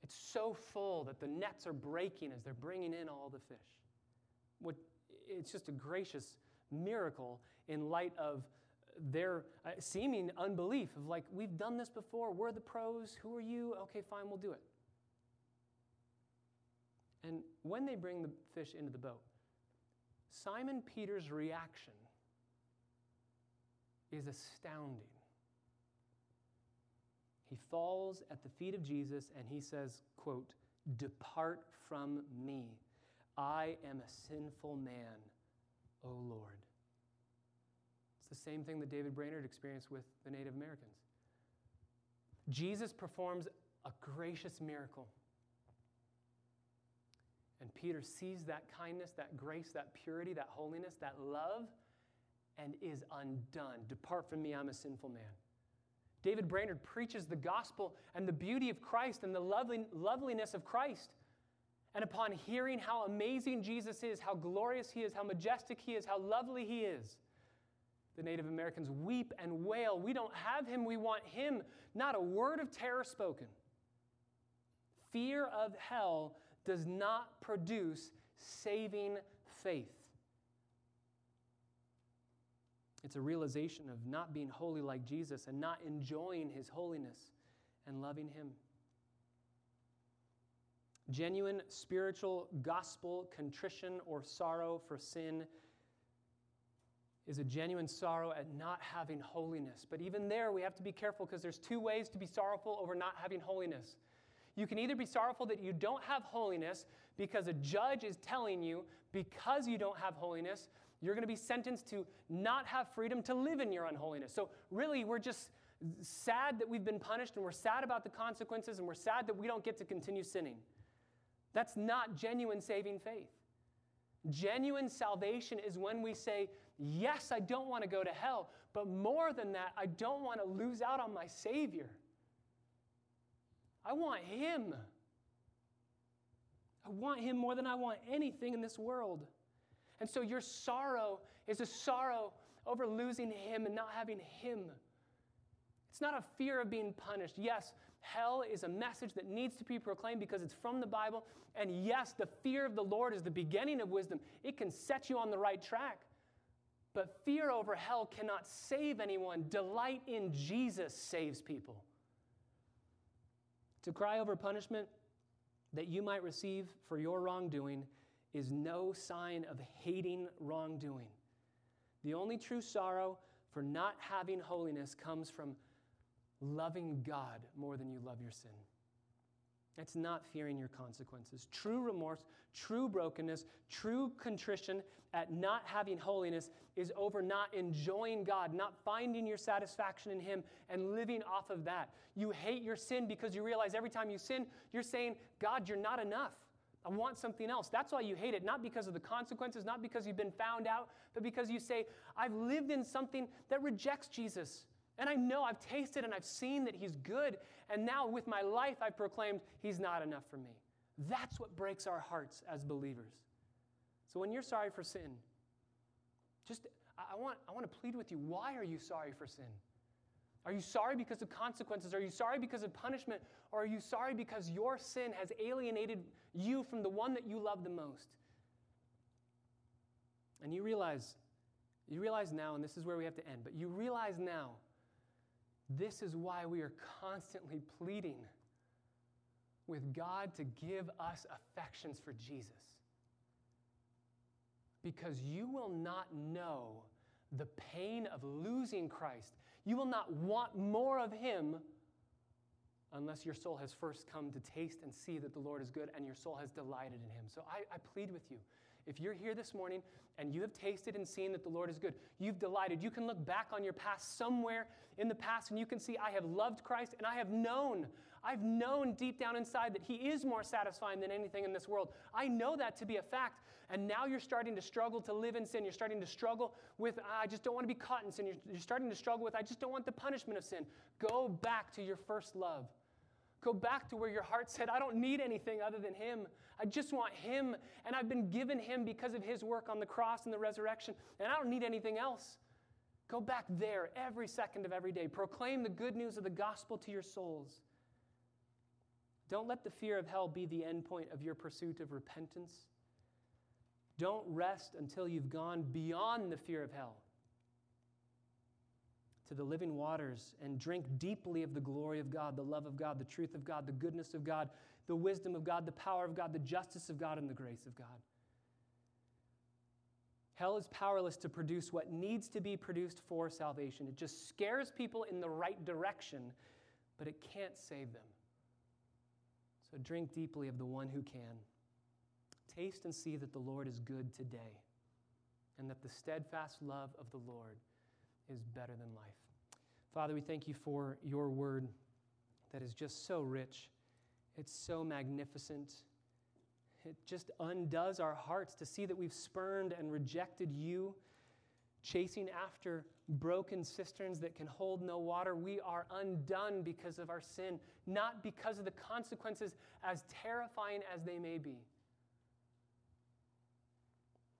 It's so full that the nets are breaking as they're bringing in all the fish. What, it's just a gracious miracle in light of their uh, seeming unbelief of like, we've done this before, we're the pros, who are you? Okay, fine, we'll do it. And when they bring the fish into the boat, Simon Peter's reaction is astounding. He falls at the feet of Jesus and he says, quote, Depart from me. I am a sinful man, O Lord. It's the same thing that David Brainerd experienced with the Native Americans. Jesus performs a gracious miracle. And Peter sees that kindness, that grace, that purity, that holiness, that love, and is undone. Depart from me, I'm a sinful man. David Brainerd preaches the gospel and the beauty of Christ and the lovely, loveliness of Christ. And upon hearing how amazing Jesus is, how glorious he is, how majestic he is, how lovely he is, the Native Americans weep and wail. We don't have him, we want him. Not a word of terror spoken. Fear of hell does not produce saving faith. It's a realization of not being holy like Jesus and not enjoying his holiness and loving him. Genuine spiritual gospel contrition or sorrow for sin is a genuine sorrow at not having holiness. But even there, we have to be careful because there's two ways to be sorrowful over not having holiness. You can either be sorrowful that you don't have holiness because a judge is telling you, because you don't have holiness, you're going to be sentenced to not have freedom to live in your unholiness. So, really, we're just sad that we've been punished and we're sad about the consequences and we're sad that we don't get to continue sinning. That's not genuine saving faith. Genuine salvation is when we say, Yes, I don't want to go to hell, but more than that, I don't want to lose out on my Savior. I want Him. I want Him more than I want anything in this world. And so your sorrow is a sorrow over losing Him and not having Him. It's not a fear of being punished. Yes, hell is a message that needs to be proclaimed because it's from the Bible. And yes, the fear of the Lord is the beginning of wisdom. It can set you on the right track. But fear over hell cannot save anyone. Delight in Jesus saves people. To cry over punishment that you might receive for your wrongdoing is no sign of hating wrongdoing. The only true sorrow for not having holiness comes from loving God more than you love your sin. It's not fearing your consequences. True remorse, true brokenness, true contrition at not having holiness is over not enjoying God, not finding your satisfaction in Him, and living off of that. You hate your sin because you realize every time you sin, you're saying, God, you're not enough. I want something else. That's why you hate it, not because of the consequences, not because you've been found out, but because you say, I've lived in something that rejects Jesus. And I know I've tasted and I've seen that He's good. And now with my life, I've proclaimed He's not enough for me. That's what breaks our hearts as believers. So when you're sorry for sin, just I want, I want to plead with you. Why are you sorry for sin? Are you sorry because of consequences? Are you sorry because of punishment? Or are you sorry because your sin has alienated you from the one that you love the most? And you realize, you realize now, and this is where we have to end, but you realize now this is why we are constantly pleading with God to give us affections for Jesus. Because you will not know the pain of losing Christ. You will not want more of Him unless your soul has first come to taste and see that the Lord is good and your soul has delighted in Him. So I, I plead with you if you're here this morning and you have tasted and seen that the Lord is good, you've delighted, you can look back on your past somewhere in the past and you can see, I have loved Christ and I have known, I've known deep down inside that He is more satisfying than anything in this world. I know that to be a fact. And now you're starting to struggle to live in sin. You're starting to struggle with, I just don't want to be caught in sin. You're, you're starting to struggle with, I just don't want the punishment of sin. Go back to your first love. Go back to where your heart said, I don't need anything other than Him. I just want Him. And I've been given Him because of His work on the cross and the resurrection. And I don't need anything else. Go back there every second of every day. Proclaim the good news of the gospel to your souls. Don't let the fear of hell be the end point of your pursuit of repentance. Don't rest until you've gone beyond the fear of hell to the living waters and drink deeply of the glory of God, the love of God, the truth of God, the goodness of God, the wisdom of God, the power of God, the justice of God, and the grace of God. Hell is powerless to produce what needs to be produced for salvation. It just scares people in the right direction, but it can't save them. So drink deeply of the one who can. Taste and see that the Lord is good today, and that the steadfast love of the Lord is better than life. Father, we thank you for your word that is just so rich. It's so magnificent. It just undoes our hearts to see that we've spurned and rejected you, chasing after broken cisterns that can hold no water. We are undone because of our sin, not because of the consequences, as terrifying as they may be.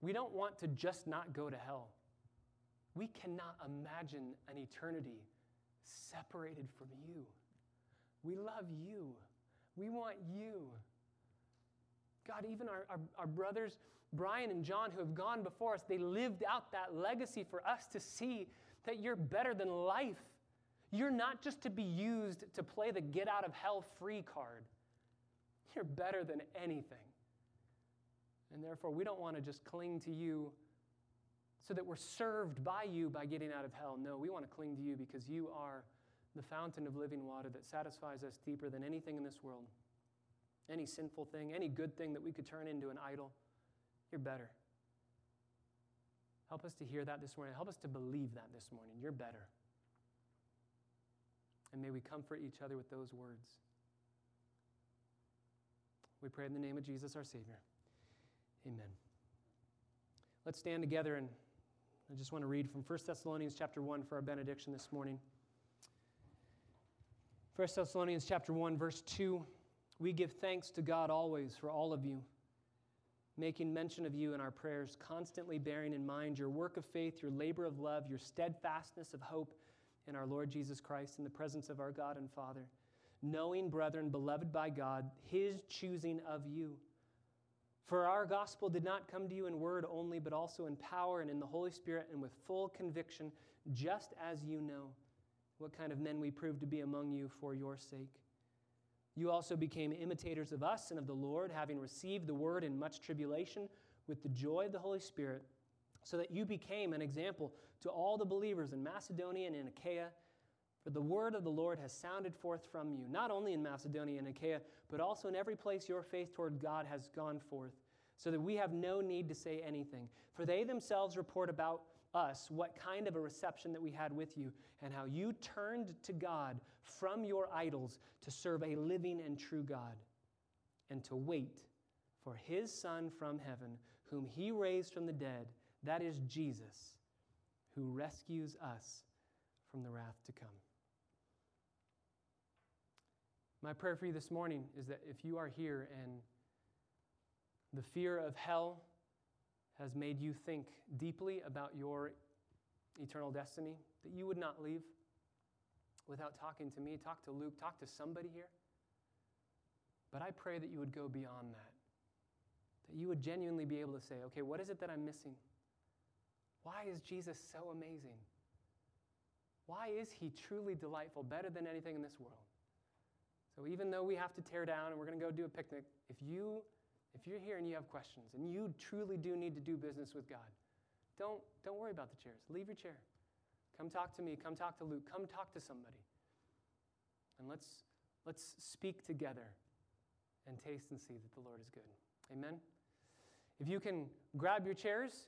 We don't want to just not go to hell. We cannot imagine an eternity separated from you. We love you. We want you. God, even our, our, our, brothers, Brian and John, who have gone before us, they lived out that legacy for us to see that you're better than life. You're not just to be used to play the get out of hell free card. You're better than anything. And therefore, we don't want to just cling to you so that we're served by you by getting out of hell. No, we want to cling to you because you are the fountain of living water that satisfies us deeper than anything in this world. Any sinful thing, any good thing that we could turn into an idol, you're better. Help us to hear that this morning. Help us to believe that this morning. You're better. And may we comfort each other with those words. We pray in the name of Jesus, our Savior. Amen. Let's stand together and I just want to read from 1 Thessalonians chapter 1 for our benediction this morning. 1 Thessalonians chapter 1 verse 2 We give thanks to God always for all of you making mention of you in our prayers constantly bearing in mind your work of faith your labor of love your steadfastness of hope in our Lord Jesus Christ in the presence of our God and Father knowing brethren beloved by God his choosing of you For our gospel did not come to you in word only, but also in power and in the Holy Spirit and with full conviction, just as you know what kind of men we proved to be among you for your sake. You also became imitators of us and of the Lord, having received the word in much tribulation with the joy of the Holy Spirit, so that you became an example to all the believers in Macedonia and in Achaia. For the word of the Lord has sounded forth from you, not only in Macedonia and Achaia, but also in every place your faith toward God has gone forth, so that we have no need to say anything. For they themselves report about us what kind of a reception that we had with you, and how you turned to God from your idols to serve a living and true God, and to wait for his Son from heaven, whom he raised from the dead, that is Jesus, who rescues us from the wrath to come. My prayer for you this morning is that if you are here and the fear of hell has made you think deeply about your eternal destiny, that you would not leave without talking to me, talk to Luke, talk to somebody here. But I pray that you would go beyond that. That you would genuinely be able to say, okay, what is it that I'm missing? Why is Jesus so amazing? Why is he truly delightful, better than anything in this world? So even though we have to tear down and we're going to go do a picnic, if you if you're here and you have questions and you truly do need to do business with God, don't don't worry about the chairs. Leave your chair. Come talk to me, come talk to Luke, come talk to somebody. And let's let's speak together and taste and see that the Lord is good. Amen. If you can grab your chairs